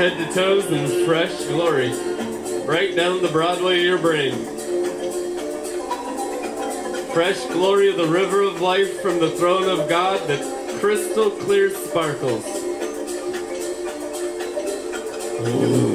head to toes in fresh glory. Right down the Broadway of your brain. Fresh glory of the river of life from the throne of God that crystal clear sparkles. Yeah.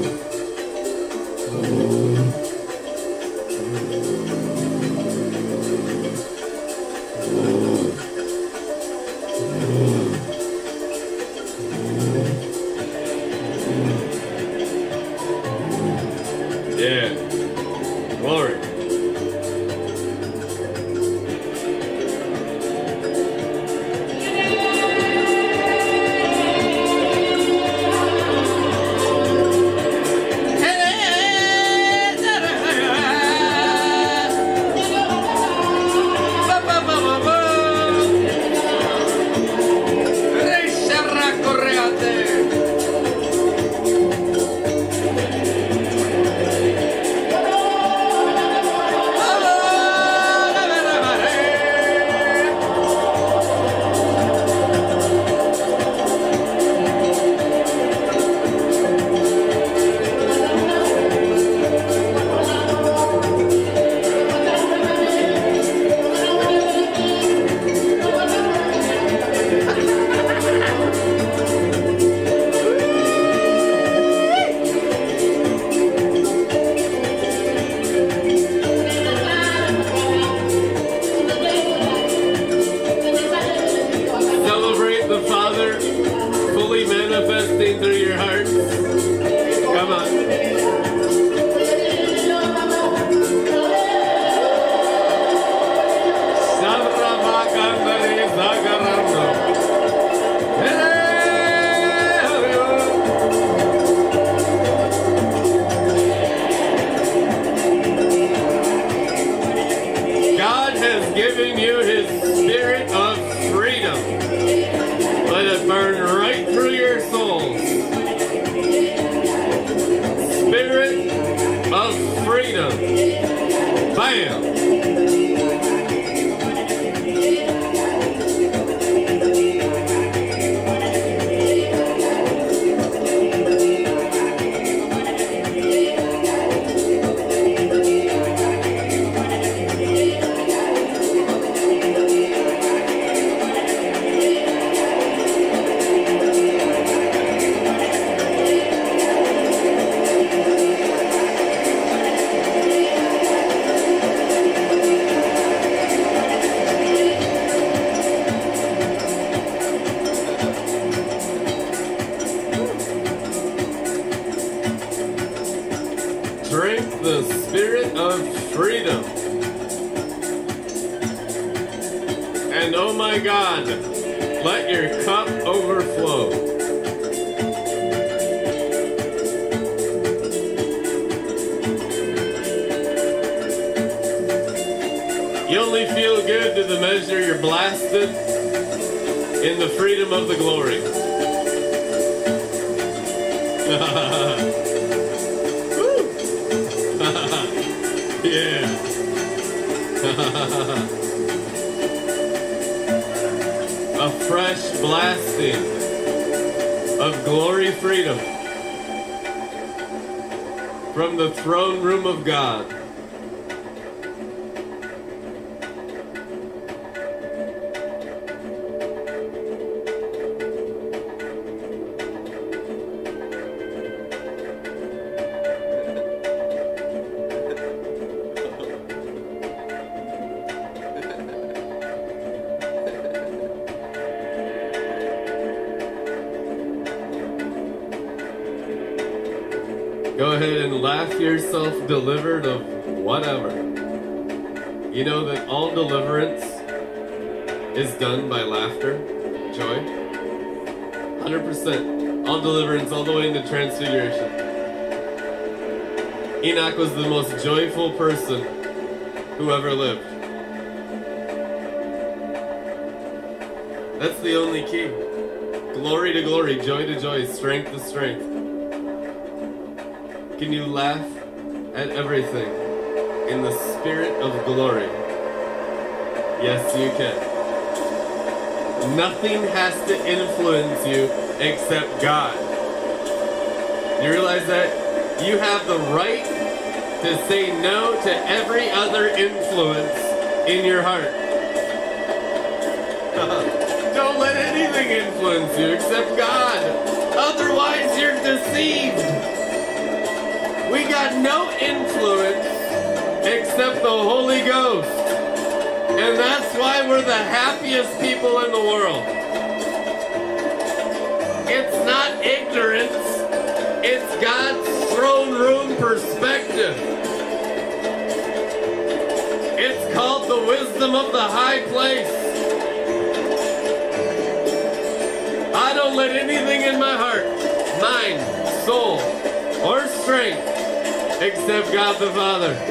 From the throne room of God. Delivered of whatever. You know that all deliverance is done by laughter, joy. 100%. All deliverance, all the way into transfiguration. Enoch was the most joyful person who ever lived. That's the only key. Glory to glory, joy to joy, strength to strength. Can you laugh at everything in the spirit of glory? Yes, you can. Nothing has to influence you except God. You realize that? You have the right to say no to every other influence in your heart. Don't let anything influence you except God. Otherwise, you're deceived. We got no influence except the Holy Ghost. And that's why we're the happiest people in the world. It's not ignorance, it's God's throne room perspective. It's called the wisdom of the high place. I don't let anything in my heart, mind, soul, or strength except God the Father.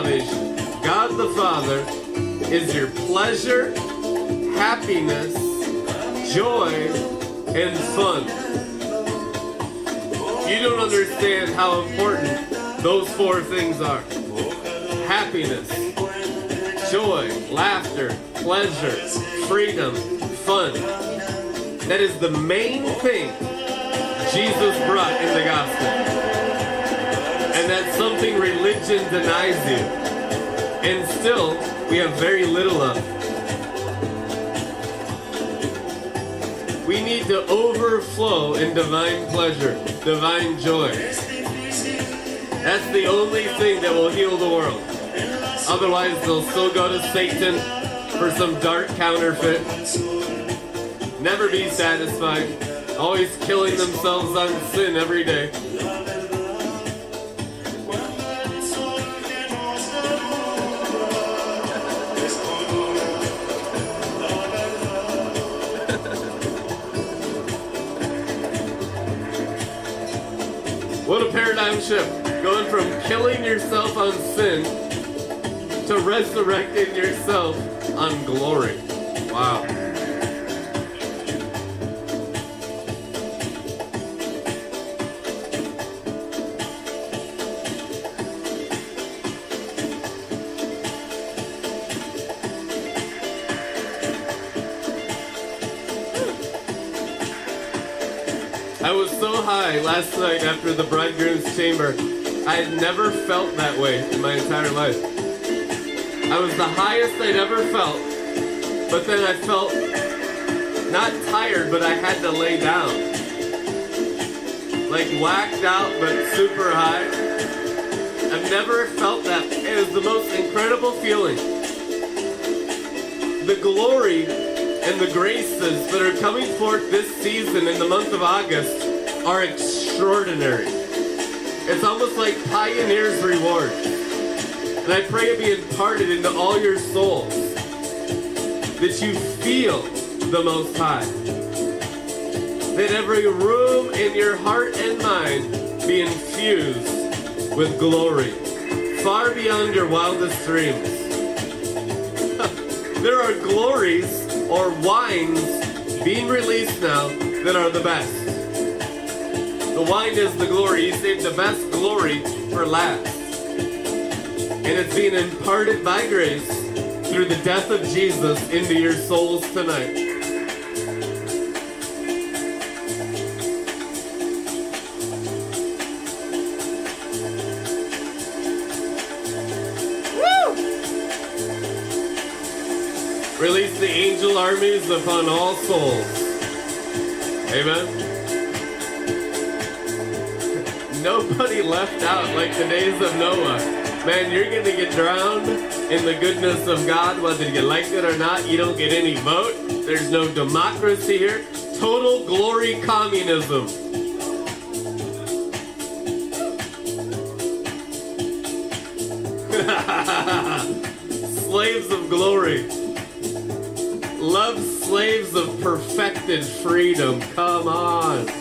God the Father is your pleasure, happiness, joy, and fun. You don't understand how important those four things are. Happiness, joy, laughter, pleasure, freedom, fun. That is the main thing Jesus brought in the gospel. And that's something religion denies you. And still, we have very little of. We need to overflow in divine pleasure, divine joy. That's the only thing that will heal the world. Otherwise, they'll still go to Satan for some dark counterfeit. Never be satisfied. Always killing themselves on sin every day. Going from killing yourself on sin to resurrecting yourself on glory. Wow. Last night after the bridegroom's chamber. I had never felt that way in my entire life. I was the highest I'd ever felt, but then I felt not tired, but I had to lay down. Like whacked out, but super high. I've never felt that. It was the most incredible feeling. The glory and the graces that are coming forth this season in the month of August are extraordinary. It's almost like pioneer's reward. And I pray it be imparted into all your souls that you feel the Most High. That every room in your heart and mind be infused with glory, far beyond your wildest dreams. there are glories or wines being released now that are the best. The wine is the glory. He saved the best glory for last. And it's being imparted by grace through the death of Jesus into your souls tonight. Release the angel armies upon all souls. Amen. Nobody left out like the days of Noah. Man, you're to get drowned in the goodness of God, whether you like it or not. You don't get any vote. There's no democracy here. Total glory communism. slaves of glory. Love slaves of perfected freedom. Come on.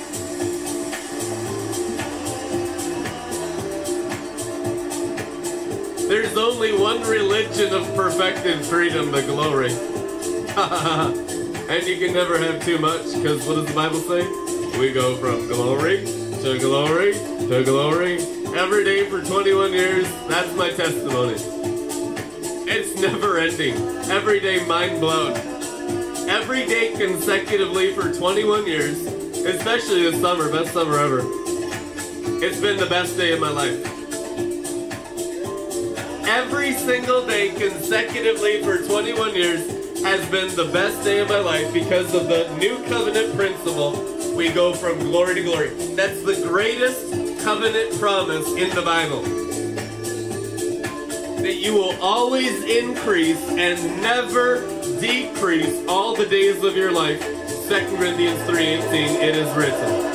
There's only one religion of perfected freedom, the glory. and you can never have too much, because what does the Bible say? We go from glory to glory to glory every day for 21 years. That's my testimony. It's never ending. Every day mind blown. Every day consecutively for 21 years, especially this summer, best summer ever. It's been the best day of my life every single day consecutively for 21 years has been the best day of my life because of the new covenant principle. We go from glory to glory. That's the greatest covenant promise in the Bible. That you will always increase and never decrease all the days of your life. 2 Corinthians 3:18 it is written.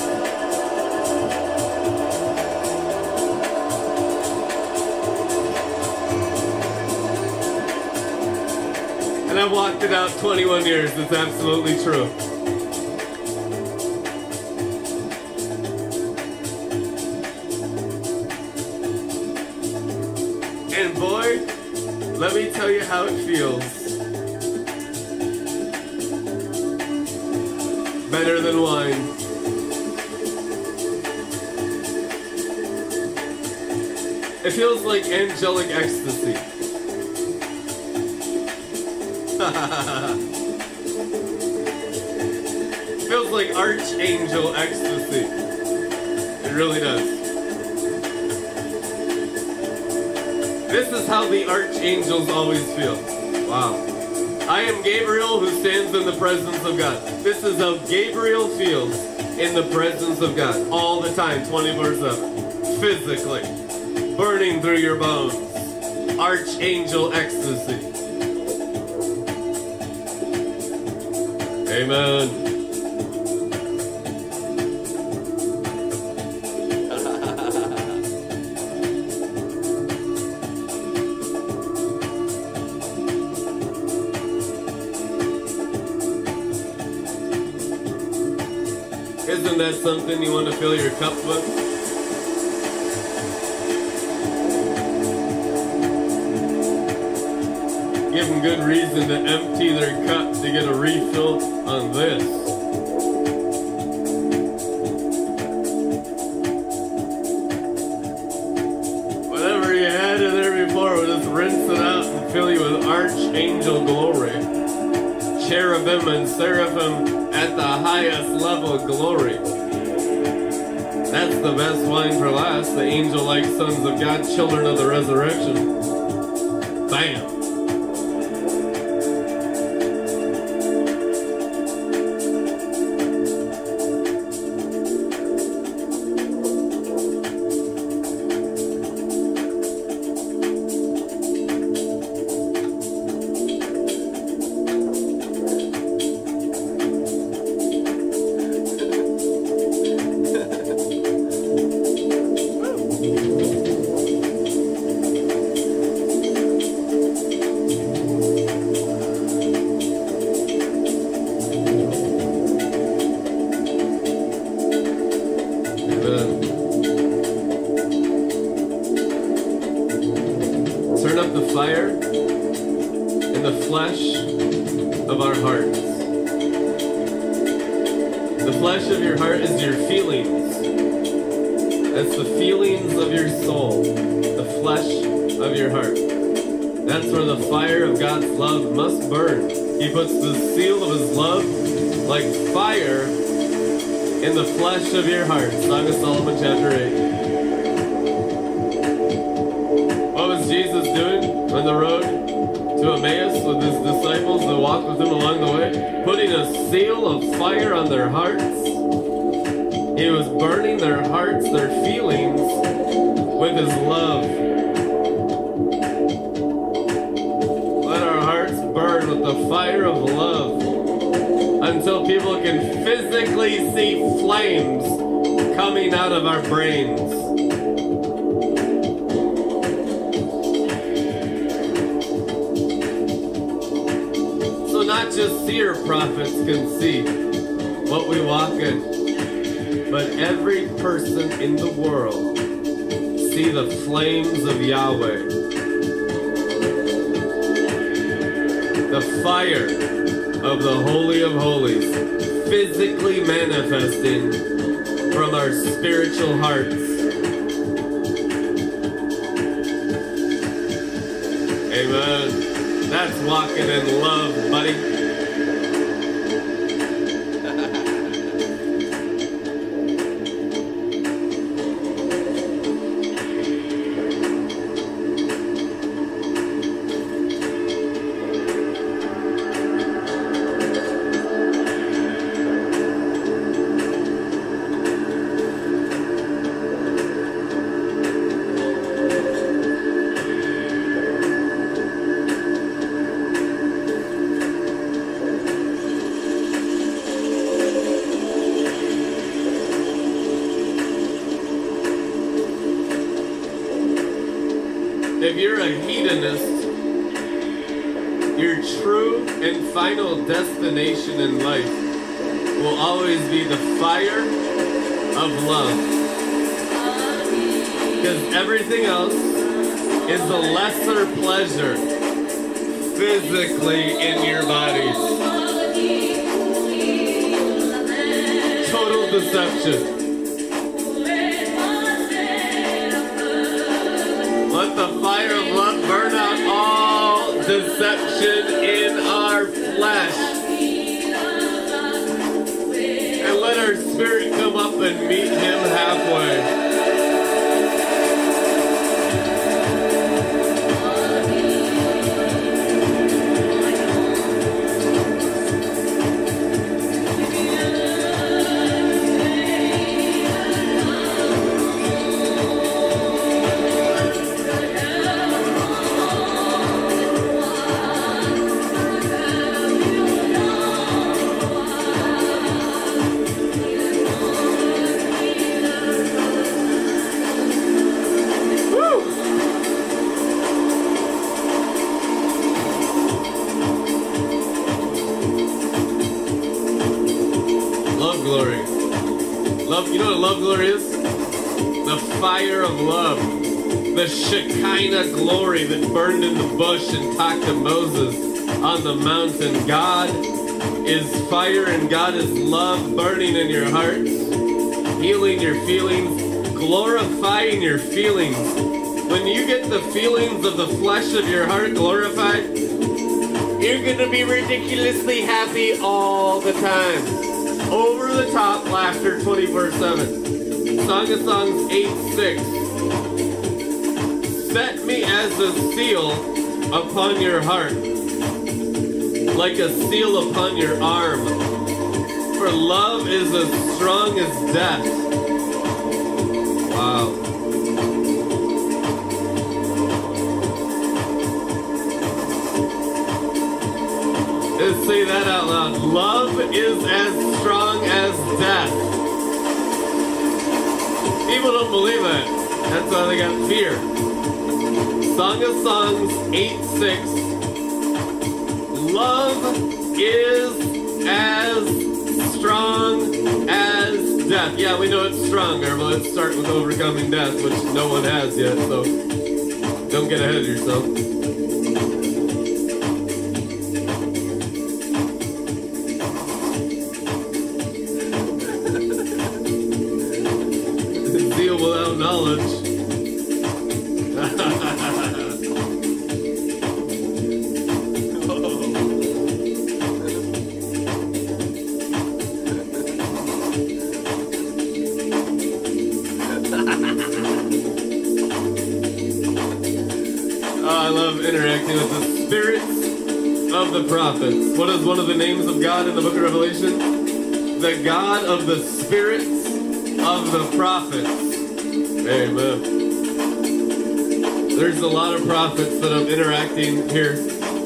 I've walked it out 21 years. It's absolutely true. And boy, let me tell you how it feels. Better than wine. It feels like angelic ecstasy. Archangel ecstasy. It really does. This is how the archangels always feel. Wow. I am Gabriel who stands in the presence of God. This is how Gabriel feels in the presence of God all the time, 24 7. Physically. Burning through your bones. Archangel ecstasy. Amen. Something you want to fill your cup with? give them good reason to empty their cup to get a refill on this. Whatever you had in there before, we'll just rinse it out and fill you with archangel glory. Cherubim and seraphim at the highest level glory. Angel-like sons of God, children of the resurrection. the fire of love until people can physically see flames coming out of our brains. So, not just seer prophets can see what we walk in, but every person in the world see the flames of Yahweh The fire of the Holy of Holies physically manifesting from our spiritual hearts. Amen. That's walking in love, buddy. Love, you know what love glory is? The fire of love. The Shekinah glory that burned in the bush and talked to Moses on the mountain. God is fire and God is love burning in your hearts, healing your feelings, glorifying your feelings. When you get the feelings of the flesh of your heart glorified, you're going to be ridiculously happy all the time over the top laughter 24 7. Song of Songs 8 6. Set me as a seal upon your heart, like a seal upon your arm. For love is as strong as death. Wow. Let's say that out loud. Love is as strong as death. People don't believe that. That's why they got fear. Song of Songs 8 6. Love is as strong as death. Yeah, we know it's stronger, but let's start with overcoming death, which no one has yet, so don't get ahead of yourself. Here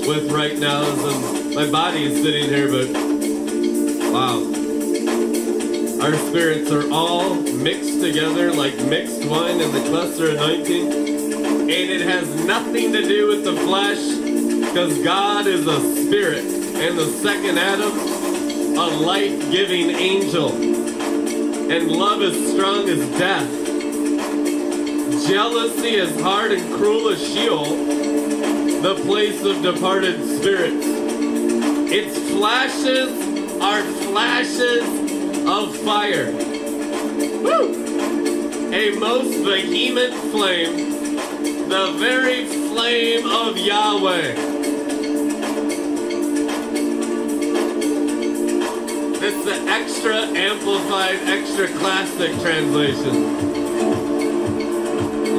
with right now I'm, my body is sitting here, but wow. Our spirits are all mixed together like mixed wine in the cluster anointing. And it has nothing to do with the flesh because God is a spirit. and the second Adam, a life giving angel. And love is strong as death. Jealousy is hard and cruel as Sheol, the place of departed spirits. Its flashes are flashes of fire. Woo! A most vehement flame, the very flame of Yahweh. It's the extra amplified, extra classic translation.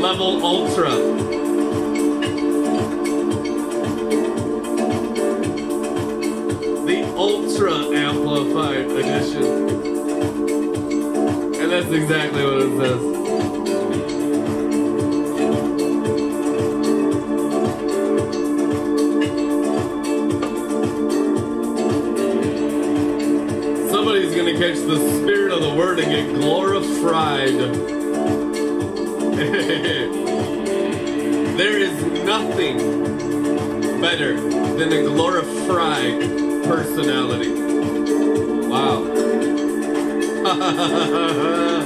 Level Ultra. Ultra Amplified Edition. And that's exactly what it says. Somebody's gonna catch the spirit of the word and get glorified. there is nothing better than a glorified personality. Wow.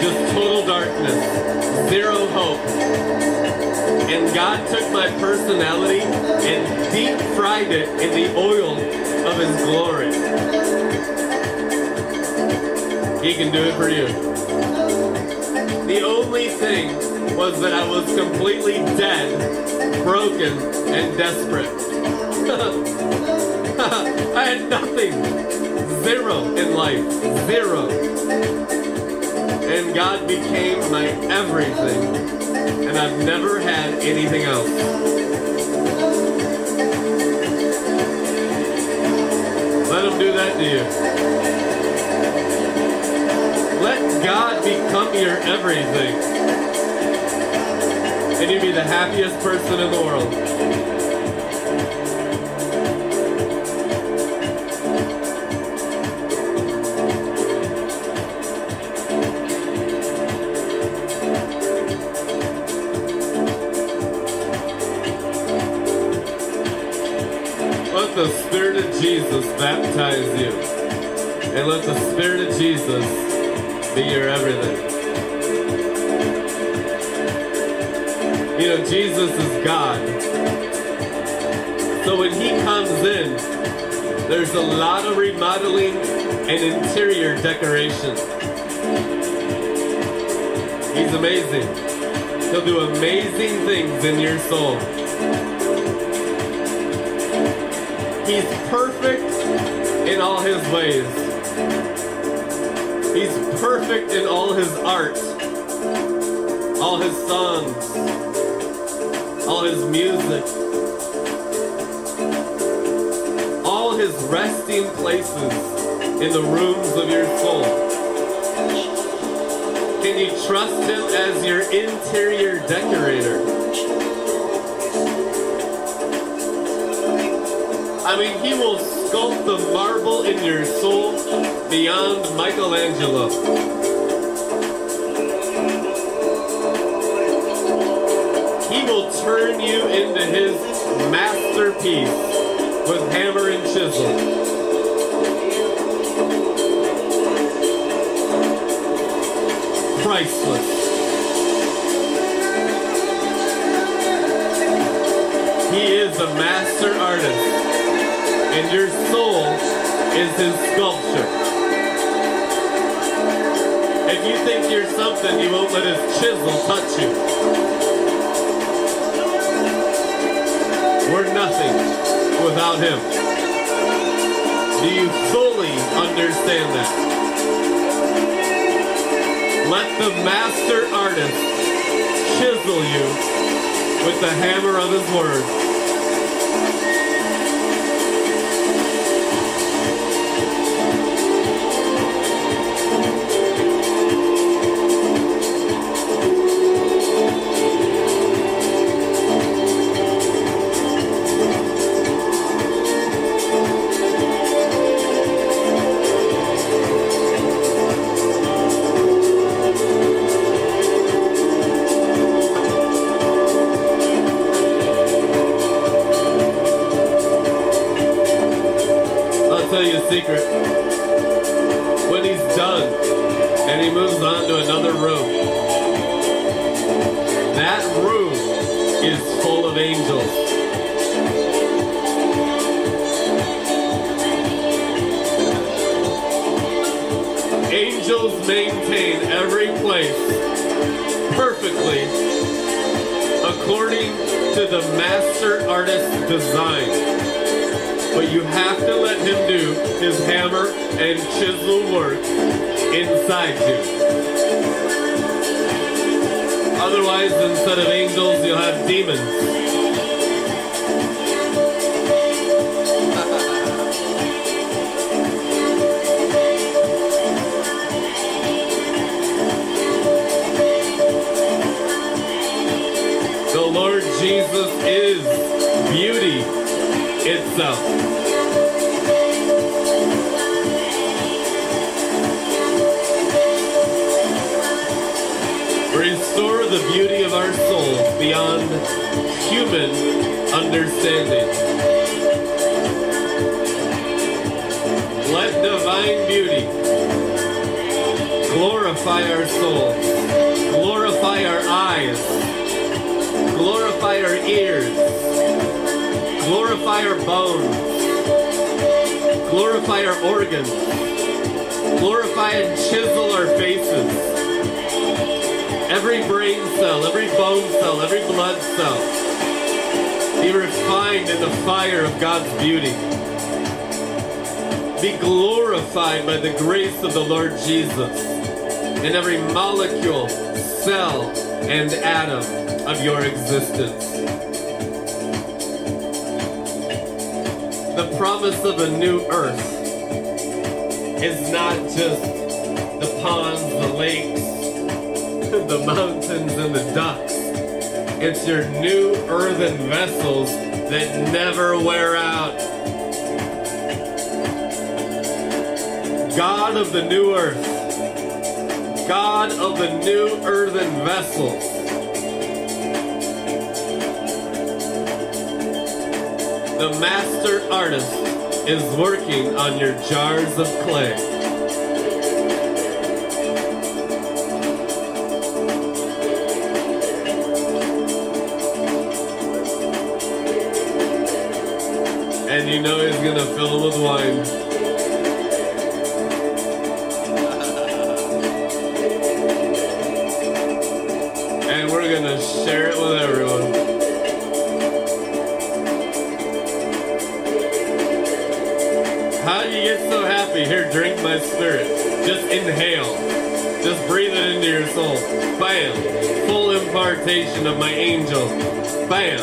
Just total darkness, zero hope. And God took my personality and deep fried it in the oil of His glory. He can do it for you. The only thing was that I was completely dead, broken, and desperate. I had nothing. Zero in life. Zero. And God became my everything and I've never had anything else. Let him do that to you. Let God become your everything. And you'll be the happiest person in the world. And interior decoration. He's amazing. He'll do amazing things in your soul. He's perfect in all his ways. He's perfect in all his art, all his songs, all his music, all his resting places in the rooms of your soul. Can you trust him as your interior decorator? I mean, he will sculpt the marble in your soul beyond Michelangelo. He will turn you into his masterpiece with hammer and chisel. Master artist, and your soul is his sculpture. If you think you're something, he won't let his chisel touch you. We're nothing without him. Do you fully understand that? Let the master artist chisel you with the hammer of his word. Jesus in every molecule, cell, and atom of your existence. The promise of a new earth is not just the ponds, the lakes, the mountains and the ducks. It's your new earthen vessels that never wear out. God of the new earth, God of the new earthen vessels. The master artist is working on your jars of clay. and you know he's gonna fill them with wine. Of my angel. Bam.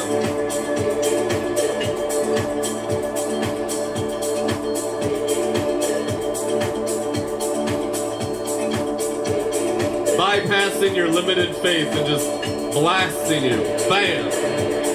bypassing your limited faith and just blasting you. Bam!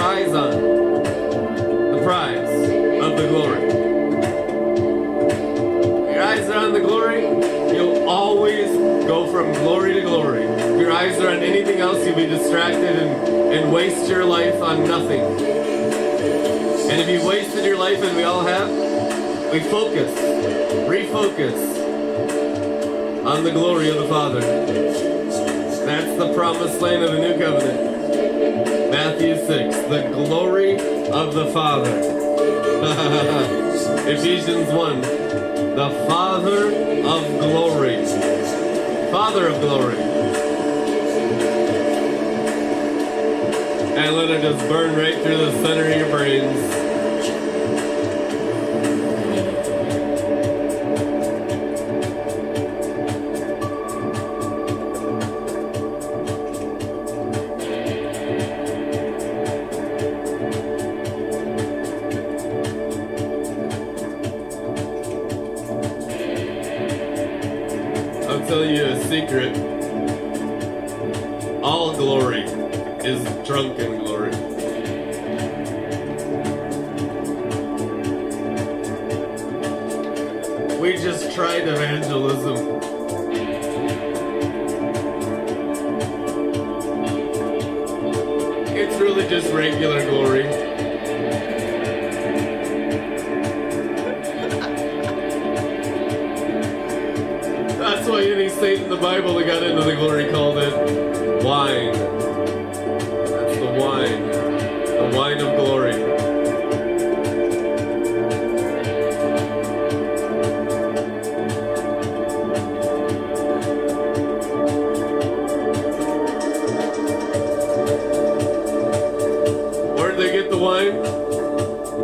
Your eyes on. The prize of the glory. Your eyes are on the glory, you'll always go from glory to glory. If your eyes are on anything else, you'll be distracted and, and waste your life on nothing. And if you've wasted your life, and we all have, we focus, refocus on the glory of the Father. That's the promised land of the new covenant. Matthew 6, the glory of the Father. Ephesians 1, the Father of glory. Father of glory. And let it just burn right through the center of your brains. Why any saint in the Bible that got into the glory called it wine. That's the wine. The wine of glory. Where did they get the wine?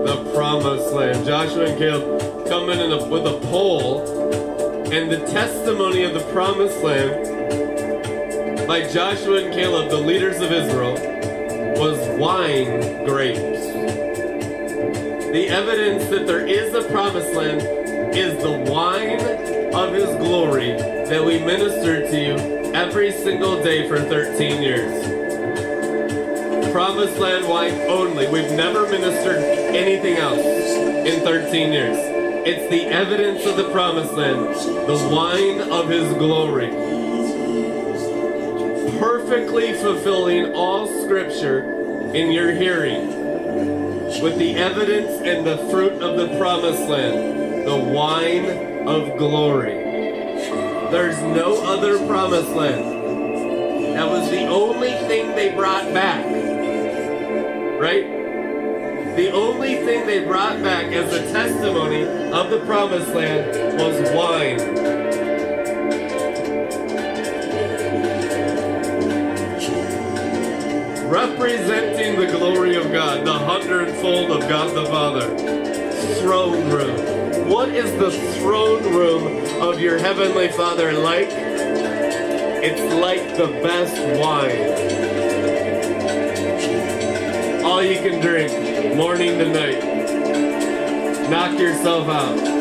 The promised land. Joshua and Caleb come in, with a pole and the testimony of the promised land by Joshua and Caleb, the leaders of Israel, was wine grapes. The evidence that there is a promised land is the wine of his glory that we ministered to you every single day for 13 years. Promised land wine only. We've never ministered anything else in 13 years. It's the evidence of the promised land, the wine of his glory. Perfectly fulfilling all scripture in your hearing with the evidence and the fruit of the promised land, the wine of glory. There's no other promised land. That was the only thing they brought back. Only thing they brought back as a testimony of the promised land was wine. Representing the glory of God, the hundredfold of God the Father. Throne room. What is the throne room of your Heavenly Father like? It's like the best wine. All you can drink, morning to night. Knock yourself out.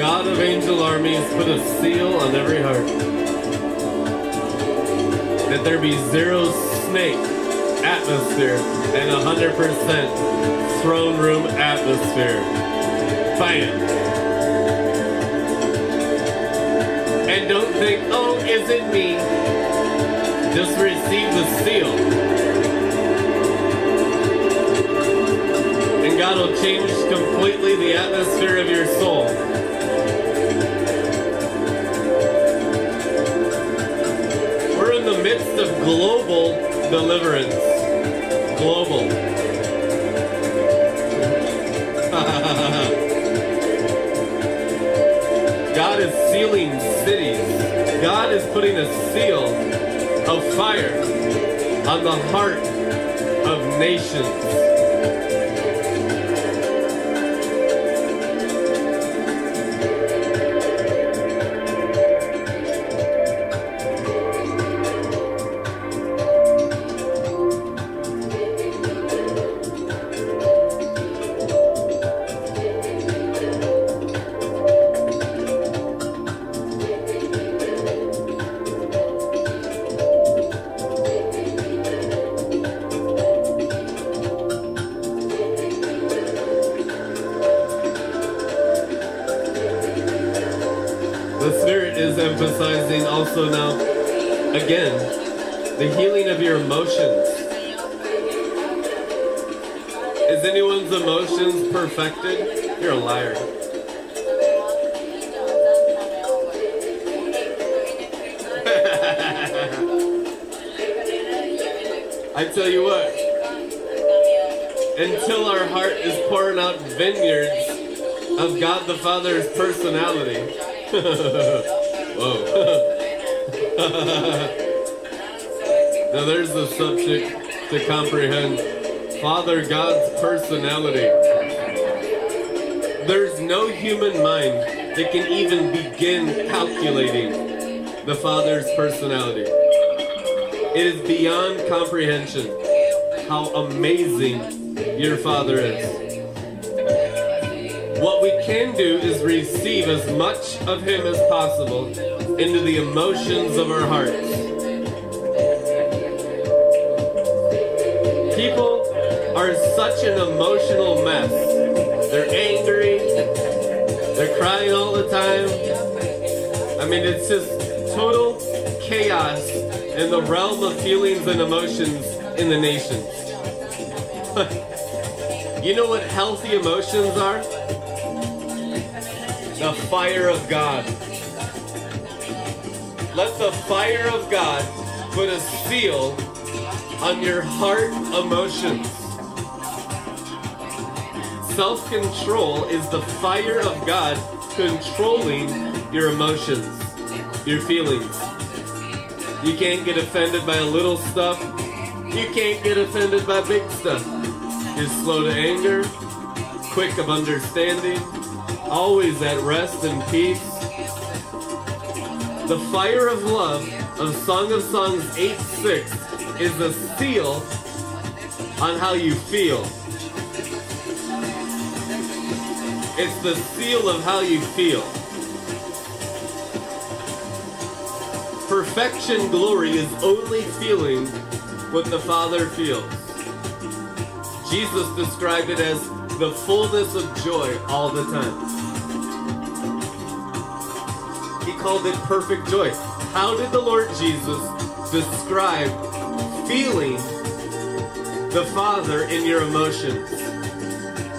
Of angel armies put a seal on every heart. That there be zero snake atmosphere and 100% throne room atmosphere. Bam! And don't think, oh, is it me? Just receive the seal. And God will change completely the atmosphere of your soul. Global deliverance. Global. God is sealing cities. God is putting a seal of fire on the heart of nations. To comprehend. Father God's personality. There's no human mind that can even begin calculating the Father's personality. It is beyond comprehension how amazing your Father is. What we can do is receive as much of Him as possible into the emotions of our hearts. Such an emotional mess. They're angry, they're crying all the time. I mean, it's just total chaos in the realm of feelings and emotions in the nation. you know what healthy emotions are? The fire of God. Let the fire of God put a seal on your heart emotions. Self control is the fire of God controlling your emotions, your feelings. You can't get offended by a little stuff. You can't get offended by big stuff. You're slow to anger, quick of understanding, always at rest and peace. The fire of love of Song of Songs 8 6 is the seal on how you feel. It's the seal of how you feel. Perfection glory is only feeling what the Father feels. Jesus described it as the fullness of joy all the time. He called it perfect joy. How did the Lord Jesus describe feeling the Father in your emotions?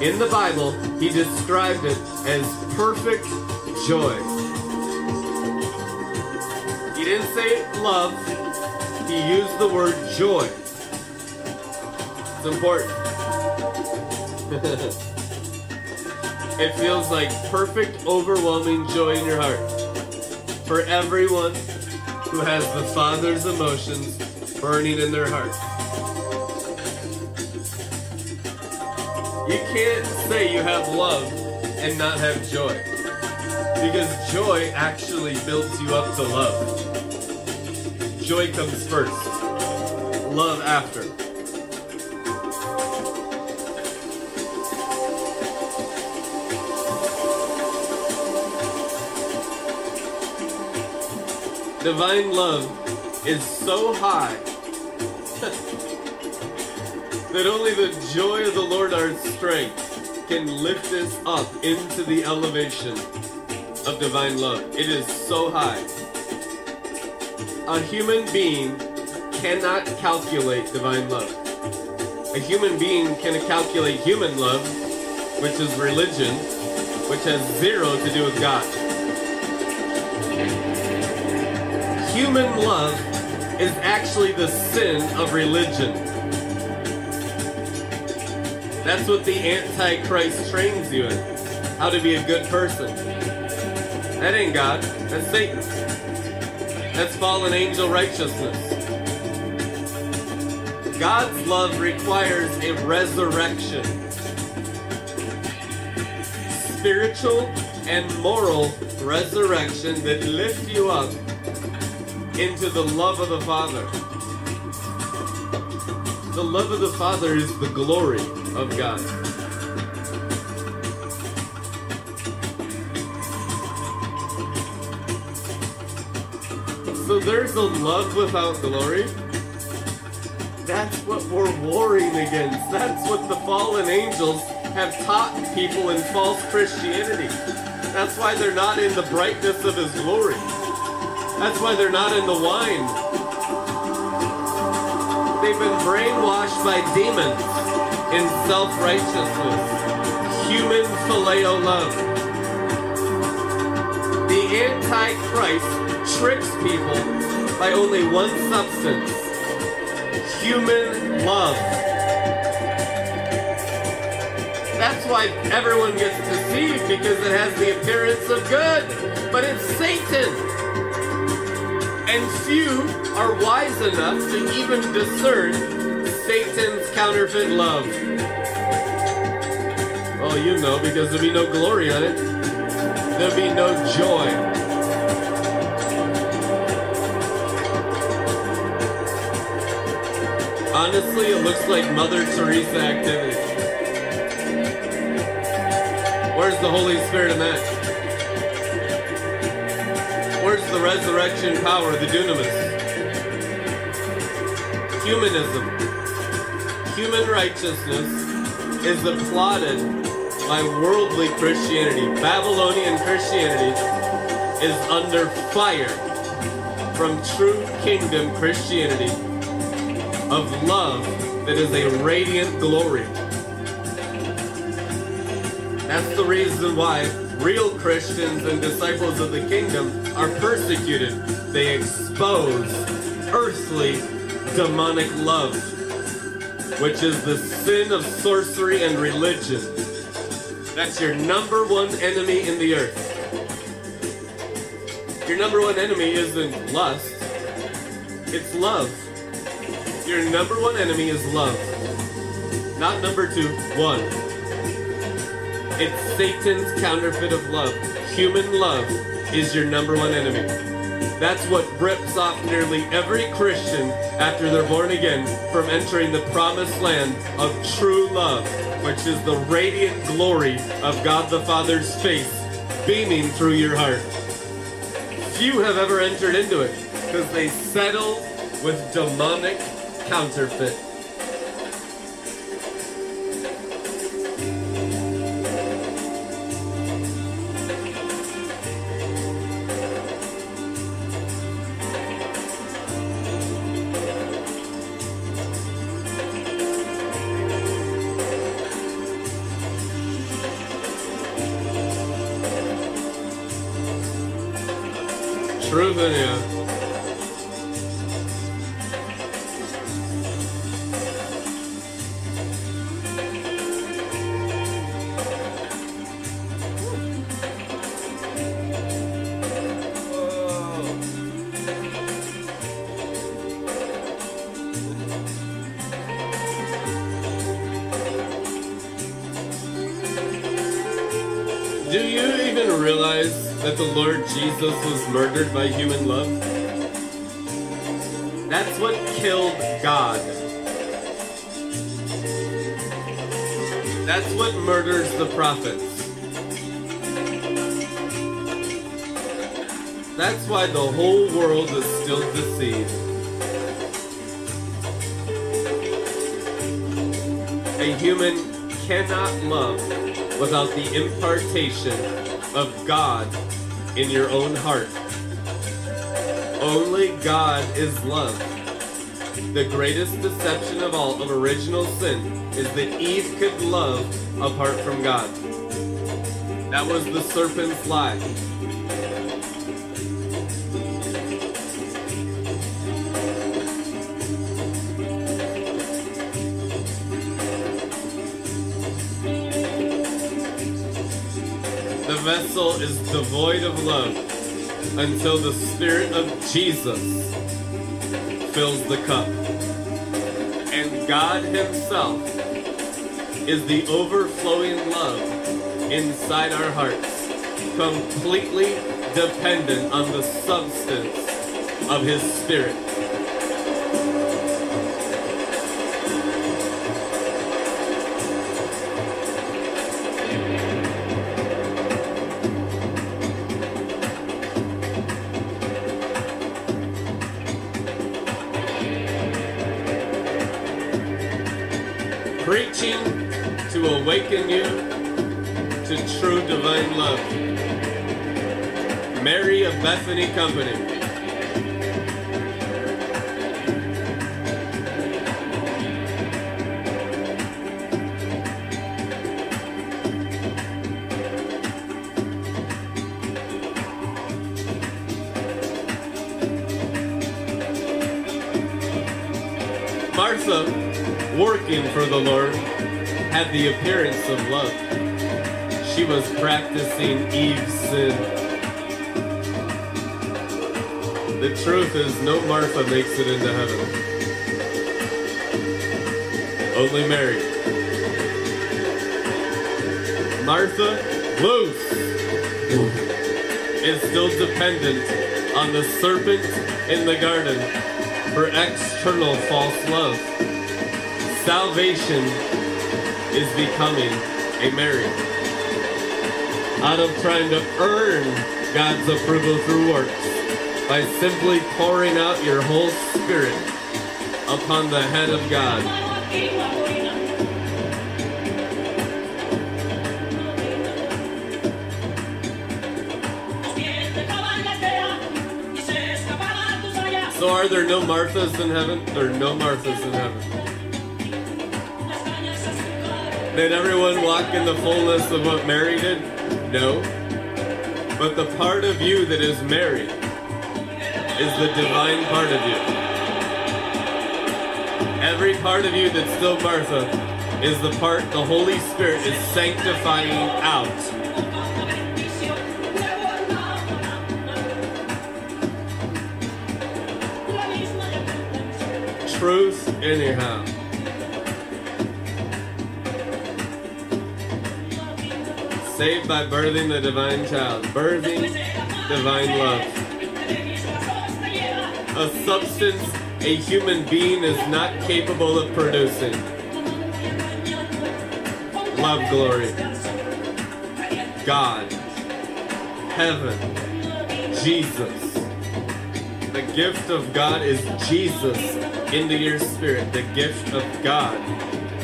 In the Bible, he described it as perfect joy. He didn't say love, he used the word joy. It's important. it feels like perfect, overwhelming joy in your heart. For everyone who has the Father's emotions burning in their heart. You can't say you have love and not have joy. Because joy actually builds you up to love. Joy comes first, love after. Divine love is so high that only the joy of the Lord our strength can lift us up into the elevation of divine love. It is so high. A human being cannot calculate divine love. A human being can calculate human love, which is religion, which has zero to do with God. Human love is actually the sin of religion. That's what the Antichrist trains you in. How to be a good person. That ain't God. That's Satan. That's fallen angel righteousness. God's love requires a resurrection. Spiritual and moral resurrection that lifts you up into the love of the Father. The love of the Father is the glory of God. So there's a love without glory. That's what we're warring against. That's what the fallen angels have taught people in false Christianity. That's why they're not in the brightness of his glory. That's why they're not in the wine. They've been brainwashed by demons in self-righteousness, human phileo love. The Antichrist tricks people by only one substance, human love. That's why everyone gets deceived because it has the appearance of good, but it's Satan. And few are wise enough to even discern Satan's counterfeit love. Oh, you know, because there'll be no glory on it. There'll be no joy. Honestly, it looks like Mother Teresa activity. Where's the Holy Spirit in that? Where's the resurrection power, the dunamis? Humanism. Human righteousness is applauded by worldly Christianity. Babylonian Christianity is under fire from true kingdom Christianity of love that is a radiant glory. That's the reason why real Christians and disciples of the kingdom are persecuted. They expose earthly demonic love, which is the sin of sorcery and religion. That's your number one enemy in the earth. Your number one enemy isn't lust, it's love. Your number one enemy is love. Not number two, one. It's Satan's counterfeit of love. Human love is your number one enemy. That's what rips off nearly every Christian after they're born again from entering the promised land of true love, which is the radiant glory of God the Father's face beaming through your heart. Few have ever entered into it because they settle with demonic counterfeit. Jesus was murdered by human love? That's what killed God. That's what murders the prophets. That's why the whole world is still deceived. A human cannot love without the impartation of God in your own heart. Only God is love. The greatest deception of all of original sin is that Eve could love apart from God. That was the serpent's lie. Is devoid of love until the Spirit of Jesus fills the cup. And God Himself is the overflowing love inside our hearts, completely dependent on the substance of His Spirit. Divine love. Mary of Bethany Company. Martha, working for the Lord, had the appearance of love. She was practicing Eve's sin. The truth is, no Martha makes it into heaven. Only Mary. Martha, loose, is still dependent on the serpent in the garden for external false love. Salvation is becoming a Mary. Out of trying to earn God's approval through works by simply pouring out your whole spirit upon the head of God. So are there no Marthas in heaven? There are no Marthas in heaven. Did everyone walk in the fullness of what Mary did? No. But the part of you that is Mary is the divine part of you. Every part of you that's still Martha is the part the Holy Spirit is sanctifying out. Truth, anyhow. Saved by birthing the divine child, birthing divine love. A substance a human being is not capable of producing. Love, glory. God. Heaven. Jesus. The gift of God is Jesus into your spirit. The gift of God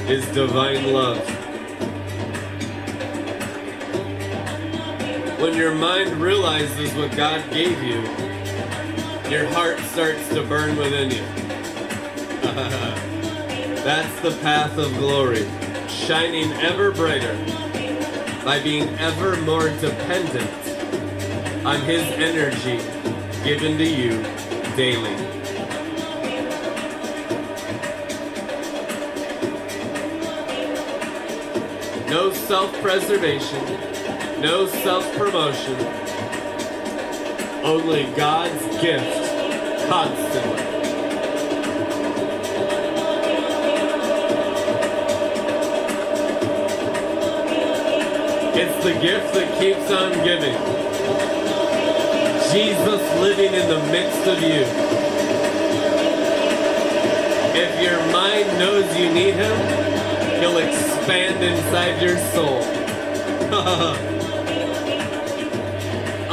is divine love. When your mind realizes what God gave you, your heart starts to burn within you. That's the path of glory, shining ever brighter by being ever more dependent on His energy given to you daily. No self preservation, no self promotion, only God's gift constantly. It's the gift that keeps on giving. Jesus living in the midst of you. If your mind knows you need Him, He'll expand inside your soul.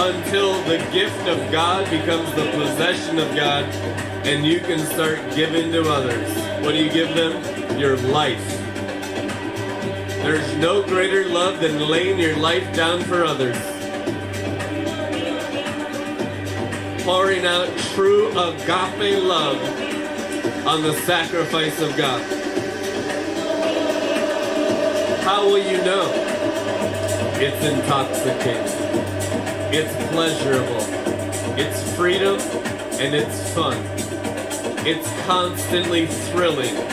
until the gift of God becomes the possession of God and you can start giving to others. What do you give them? Your life. There's no greater love than laying your life down for others. Pouring out true agape love on the sacrifice of God. How will you know? It's intoxicating. It's pleasurable. It's freedom and it's fun. It's constantly thrilling.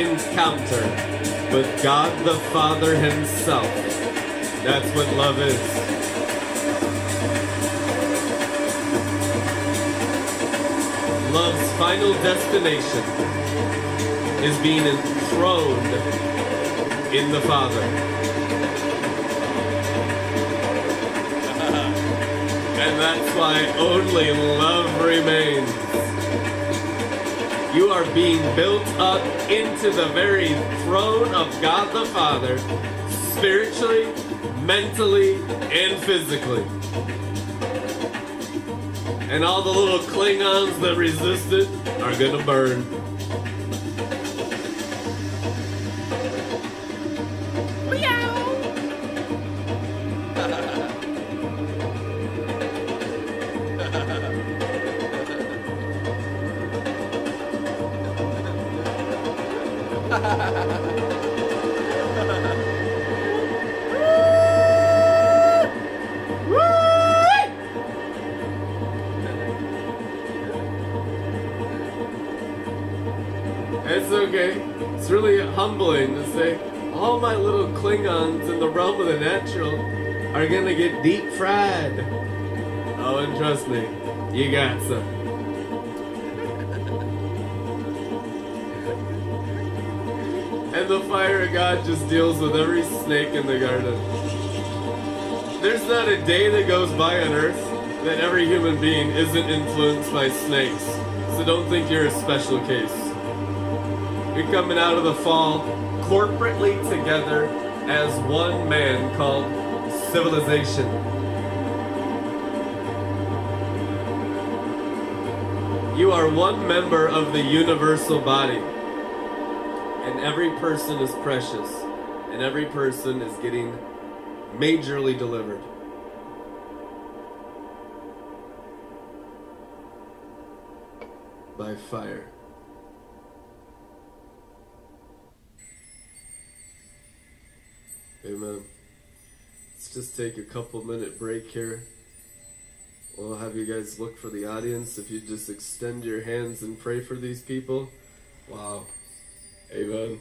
Encounter with God the Father Himself. That's what love is. Love's final destination is being enthroned in the Father. and that's why only love remains. You are being built up into the very throne of God the Father, spiritually, mentally, and physically. And all the little Klingons that resisted are gonna burn. Are gonna get deep fried. Oh, and trust me, you got some. and the fire of God just deals with every snake in the garden. There's not a day that goes by on earth that every human being isn't influenced by snakes. So don't think you're a special case. You're coming out of the fall corporately together as one man called civilization. You are one member of the universal body. And every person is precious. And every person is getting majorly delivered. By fire. Amen. Let's just take a couple minute break here. We'll have you guys look for the audience. If you just extend your hands and pray for these people. Wow. Amen.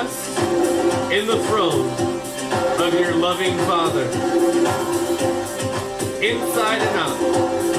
in the throne of your loving Father, inside and out.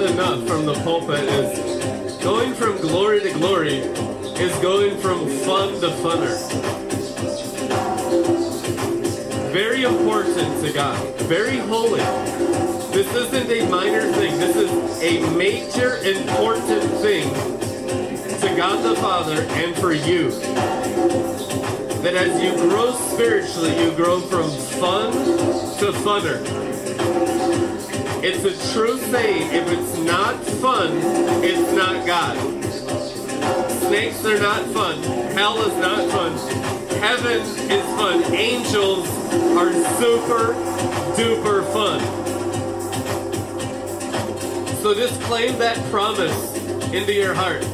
enough from the pulpit is going from glory to glory is going from fun to funner. Very important to God, very holy. This isn't a minor thing, this is a major important thing to God the Father and for you. That as you grow spiritually, you grow from fun to funner. It's a true saying. If it's not fun, it's not God. Snakes are not fun. Hell is not fun. Heaven is fun. Angels are super duper fun. So just claim that promise into your heart.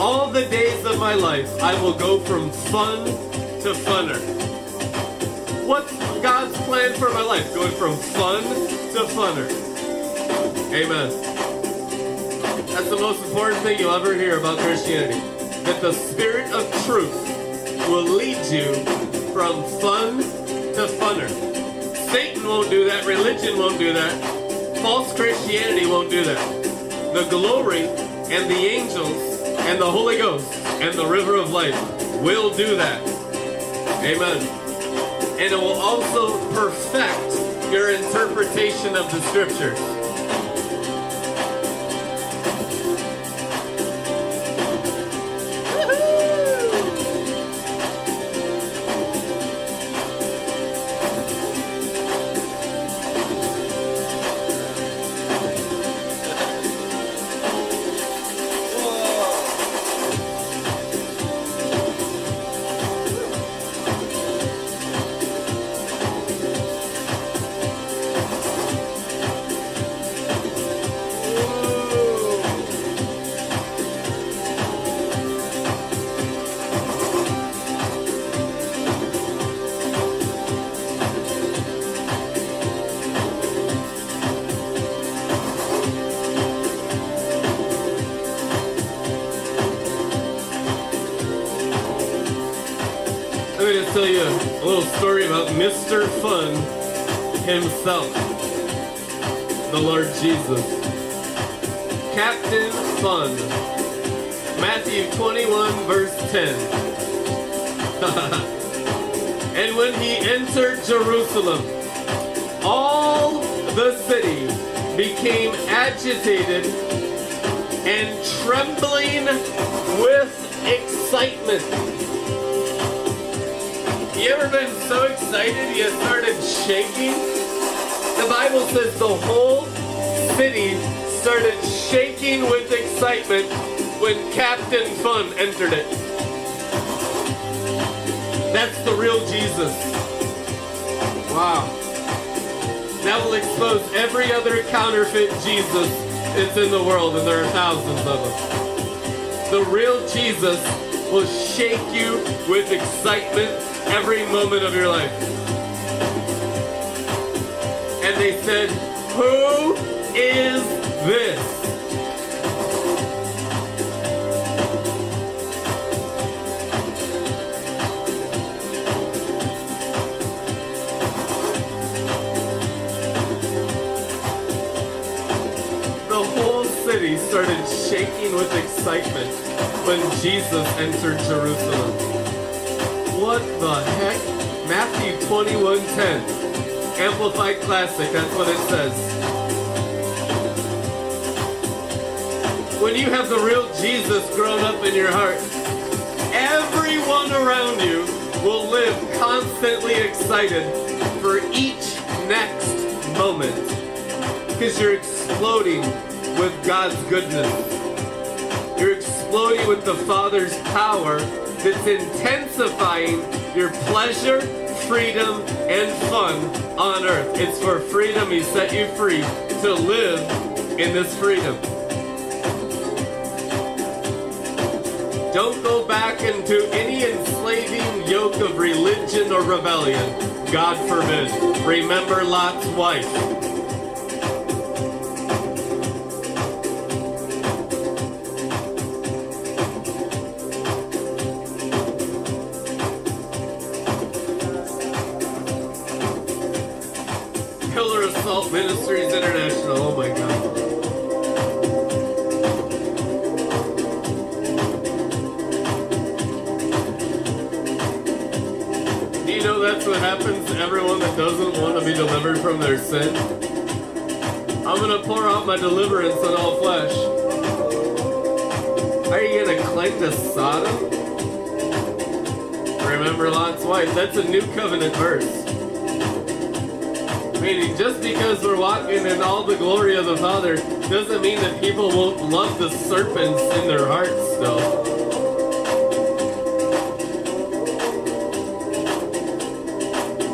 All the days of my life, I will go from fun to funner. What's God's plan for my life? Going from fun the funner. Amen. That's the most important thing you'll ever hear about Christianity. That the spirit of truth will lead you from fun to funner. Satan won't do that. Religion won't do that. False Christianity won't do that. The glory and the angels and the Holy Ghost and the river of life will do that. Amen. And it will also perfect your interpretation of the scriptures. Little story about Mr. Fun himself, the Lord Jesus. Captain Fun. Matthew 21, verse 10. and when he entered Jerusalem, all the city became agitated and trembling with excitement. You ever been so excited you started shaking? The Bible says the whole city started shaking with excitement when Captain Fun entered it. That's the real Jesus. Wow. That will expose every other counterfeit Jesus that's in the world, and there are thousands of them. The real Jesus will shake you with excitement every moment of your life. And they said, Who is this? The whole city started shaking with excitement when Jesus entered Jerusalem. What the heck? Matthew 21:10. Amplified Classic, that's what it says. When you have the real Jesus grown up in your heart, everyone around you will live constantly excited for each next moment because you're exploding with God's goodness. You're exploding with the Father's power that's intensifying your pleasure, freedom, and fun on earth. It's for freedom He set you free to live in this freedom. Don't go back into any enslaving yoke of religion or rebellion. God forbid. Remember Lot's wife. Ministries International. Oh my God. Do you know that's what happens to everyone that doesn't want to be delivered from their sin? I'm to pour out my deliverance on all flesh. Are you to cling to Sodom? Remember Lot's wife. That's a new covenant verse. Meaning, just because we're walking in all the glory of the Father doesn't mean that people won't love the serpents in their hearts still.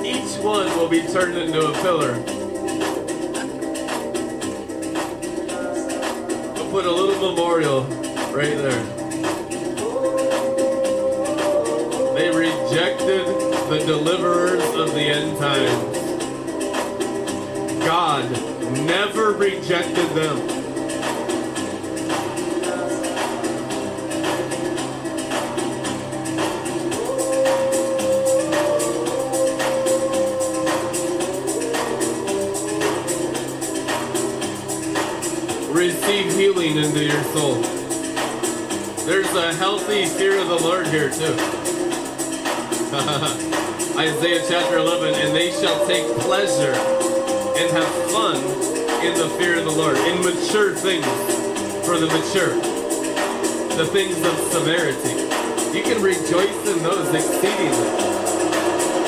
Each one will be turned into a pillar. We'll put a little memorial right there. They rejected the deliverers of the end times. God never rejected them. Receive healing into your soul. There's a healthy fear of the Lord here too. Isaiah chapter 11, and they shall take pleasure and have fun in the fear of the Lord, in mature things for the mature, the things of severity. You can rejoice in those exceedingly.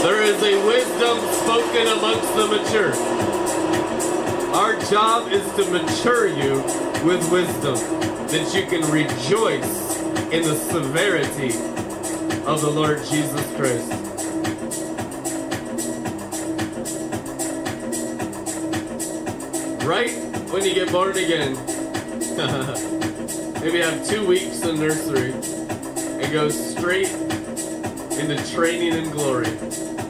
There is a wisdom spoken amongst the mature. Our job is to mature you with wisdom, that you can rejoice in the severity of the Lord Jesus Christ. When you get born again, maybe have two weeks in nursery and go straight into training and glory.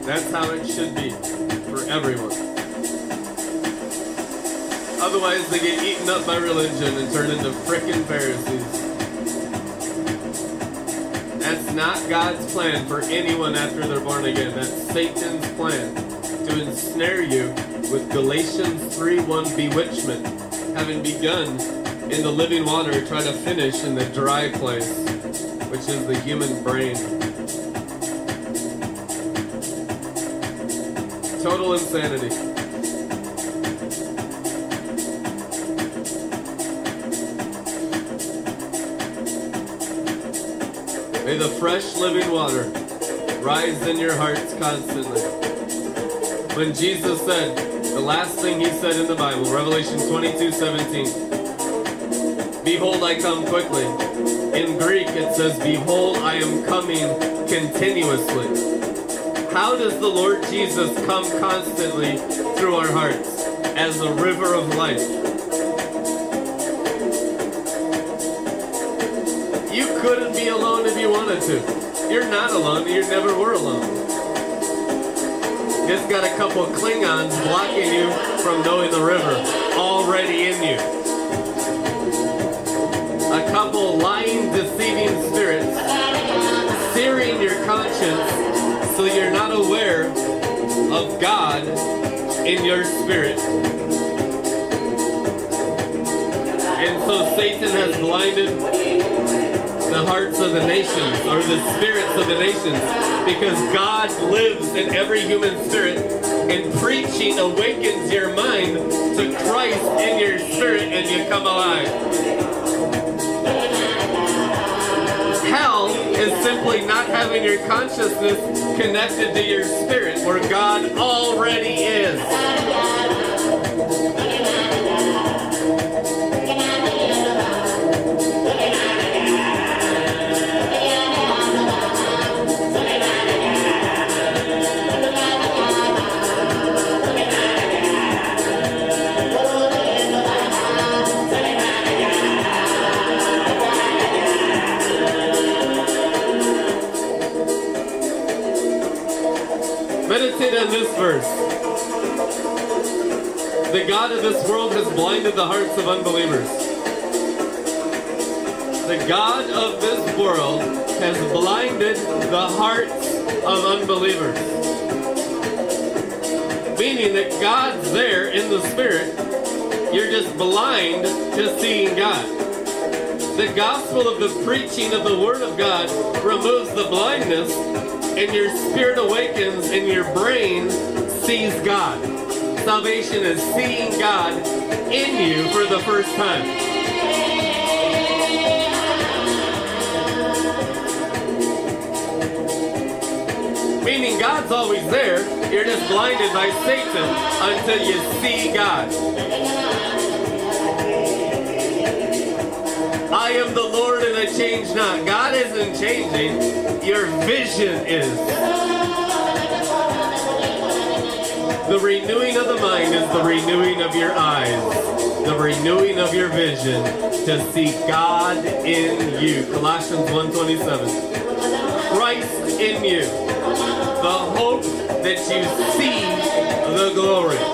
That's how it should be for everyone. Otherwise, they get eaten up by religion and turn into frickin' Pharisees. That's not God's plan for anyone after they're born again. That's Satan's plan to ensnare you with Galatians 3:1 bewitchment, having begun in the living water, try to finish in the dry place, which is the human brain. Total insanity. May the fresh living water rise in your hearts constantly. When Jesus said, the last thing he said in the Bible, Revelation 22 17, Behold, I come quickly. In Greek, it says, Behold, I am coming continuously. How does the Lord Jesus come constantly through our hearts? As a river of life You couldn't be alone if you wanted to. You're not alone. You never were alone. It's got a couple Klingons blocking you from knowing the river already in you. A couple lying, deceiving spirits searing your conscience so you're not aware of God in your spirit. And so Satan has blinded the hearts of the nations or the spirits of the nations because God lives in every human spirit and preaching awakens your mind to Christ in your spirit and you come alive. Hell is simply not having your consciousness connected to your spirit where God already is. God of this world has blinded the hearts of unbelievers. The God of this world has blinded the hearts of unbelievers. Meaning that God's there in the Spirit, you're just blind to seeing God. The gospel of the preaching of the Word of God removes the blindness and your spirit awakens and your brain sees God. Salvation is seeing God in you for the first time. Meaning God's always there, you're just blinded by Satan until you see God. I am the Lord and I change not. God isn't changing. Your vision is. The renewing of the mind is the renewing of your eyes, the renewing of your vision to see God in you. Colossians 1.27. Christ in you. The hope that you see the glory.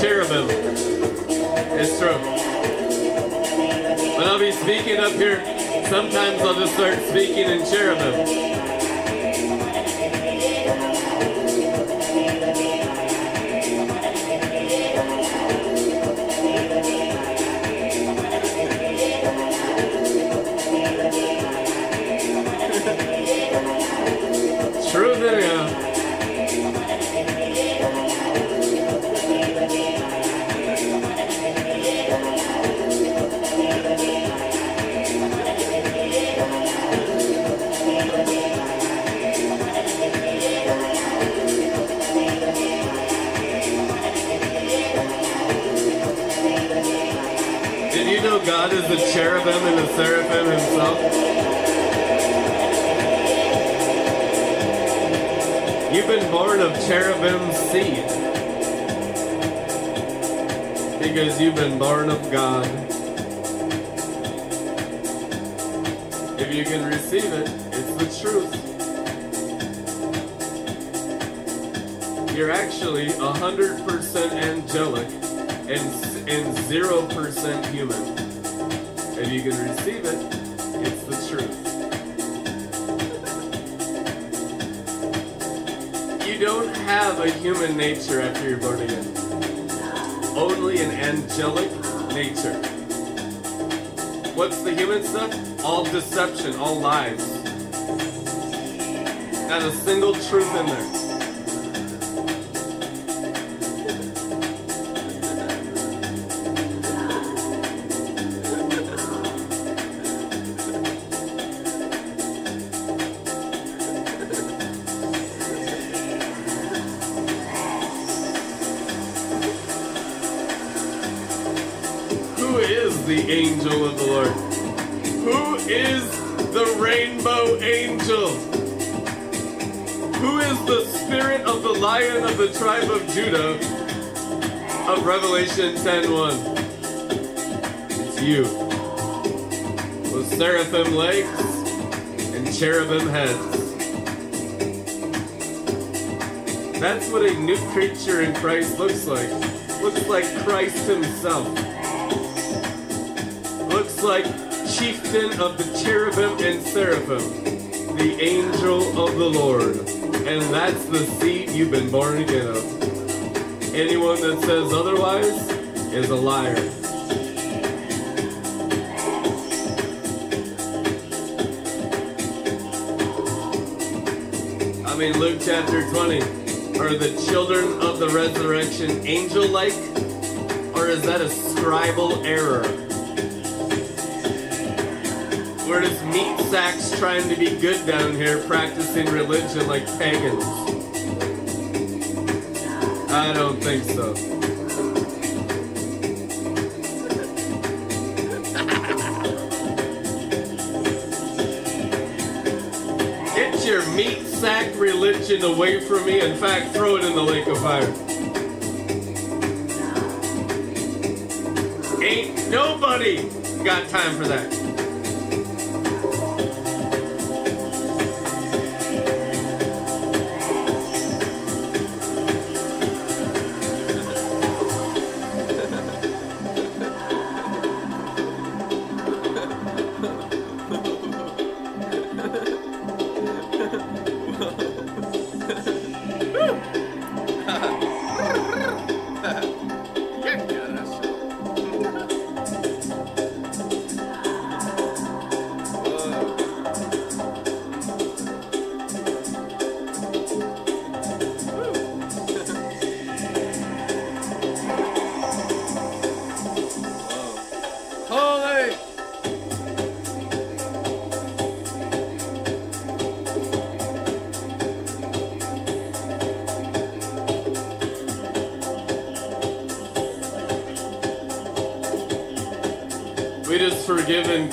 Cherubim. It's true. When I'll be speaking up here, sometimes I'll just start speaking in cherubim. You've been born of cherubim seed. Because you've been born of God. If you can receive it, it's the truth. You're actually 100% angelic and, and 0% human. If you can receive it, truth. You don't have a human nature after you're born again. Only an angelic nature. What's the human stuff? All deception, all lies. Not a single truth in there. Revelation 10:1? It's you. With seraphim legs and cherubim heads. That's what a new creature in Christ looks like. Looks like Christ himself looks like chieftain of the cherubim and seraphim, the angel of the Lord. And that's the seed you've been born again of. Anyone that says otherwise is a liar. I mean, Luke chapter 20. Are the children of the resurrection angel like? Or is that a scribal error? We're just meat sacks trying to be good down here, practicing religion like pagans. I don't think so. Religion away from me. In fact, throw it in the lake of fire. Ain't nobody got time for that.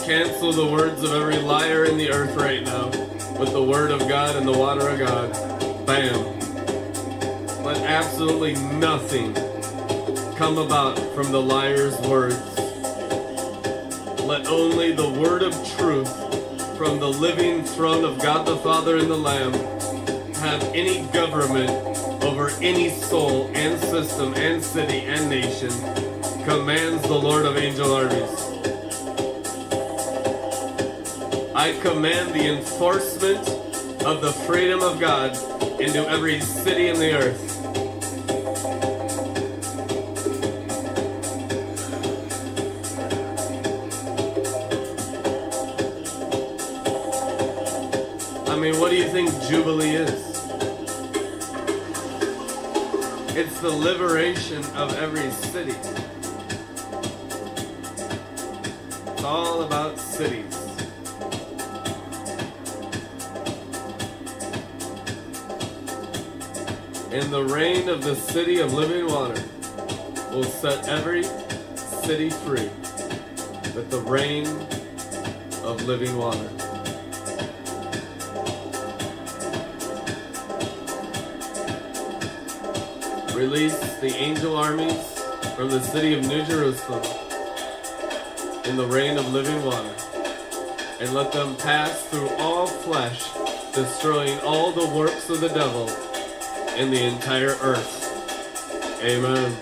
Cancel the words of every liar in the earth right now with the word of God and the water of God. Bam. Let absolutely nothing come about from the liar's words. Let only the word of truth from the living throne of God the Father and the Lamb have any government over any soul and system and city and nation, commands the Lord of angel armies. I command the enforcement of the freedom of God into every city in the earth. I mean, what do you think Jubilee is? It's the liberation of every city. Reign of the city of living water will set every city free. with the rain of living water. Release the angel armies from the city of New Jerusalem in the rain of living water, and let them pass through all flesh, destroying all the works of the devil in the entire earth. Amen.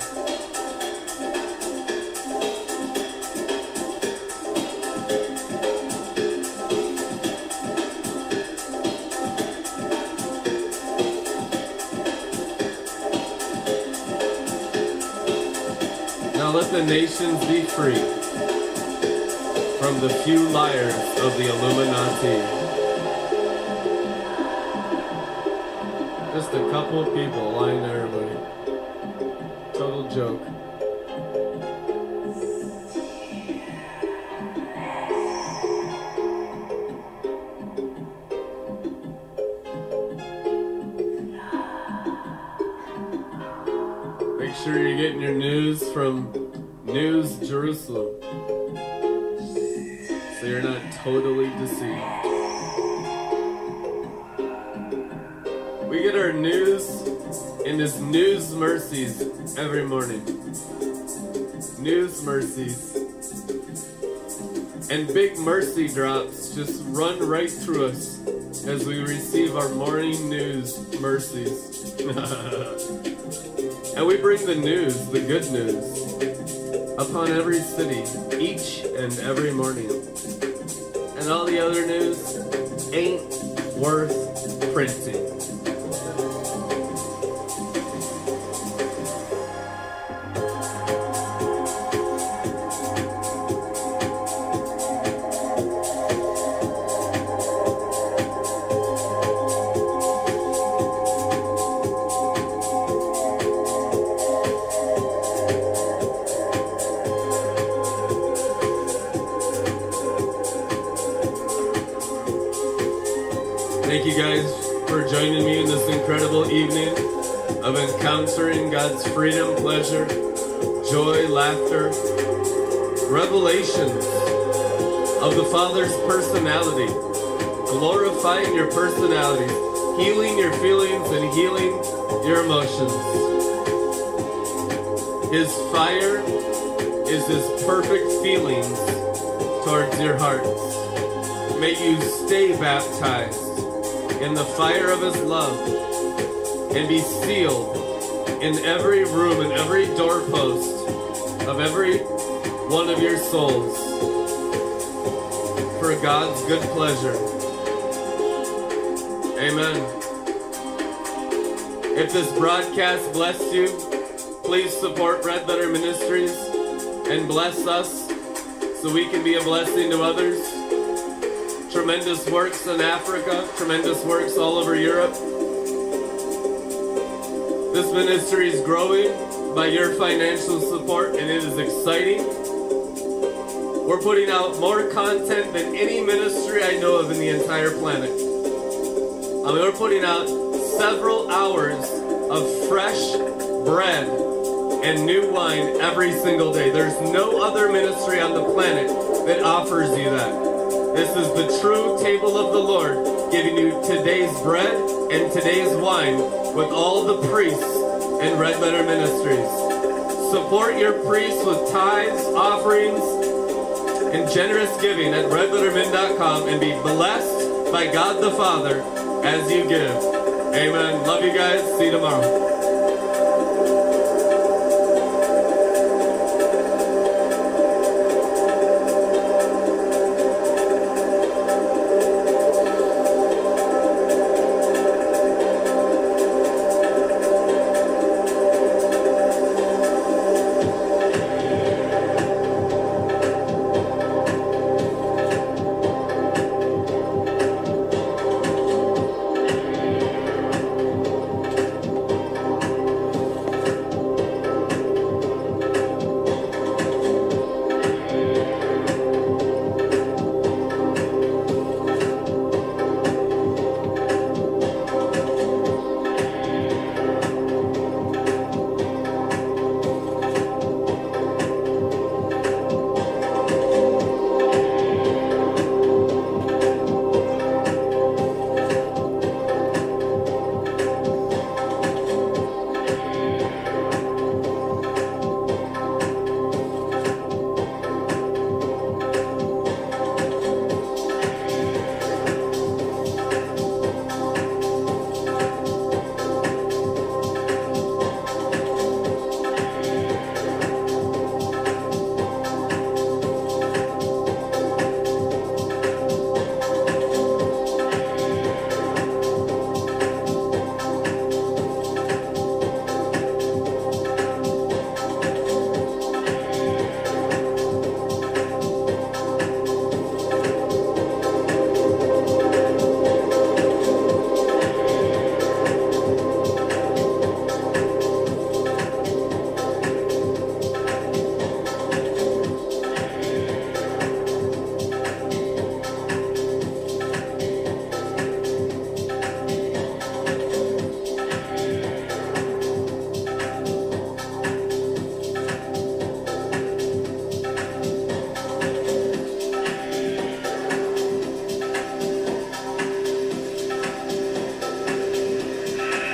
Now let the nations be free from the few liars of the Illuminati. Couple of people lying there, everybody. Total joke. Make sure you're getting your news from News Jerusalem. So you're not totally deceived. In this News Mercies every morning. News Mercies. And big mercy drops just run right through us as we receive our morning news mercies. and we bring the news, the good news, upon every city, each and every morning. And all the other news ain't worth printing. Is his perfect feelings towards your hearts. May you stay baptized in the fire of his love and be sealed in every room and every doorpost of every one of your souls for God's good pleasure. Amen. If this broadcast blessed you, please support Red Letter Ministries and bless us so we can be a blessing to others tremendous works in Africa, tremendous works all over Europe. This ministry is growing by your financial support and it is exciting. We're putting out more content than any ministry I know of in the entire planet. I mean, we're putting out several hours of fresh bread and new wine every single day. There's no other ministry on the planet that offers you that. This is the true table of the Lord, giving you today's bread and today's wine with all the priests and Red Letter Ministries. Support your priests with tithes, offerings, and generous giving at redlettermin.com and be blessed by God the Father as you give. Amen. Love you guys. See you tomorrow.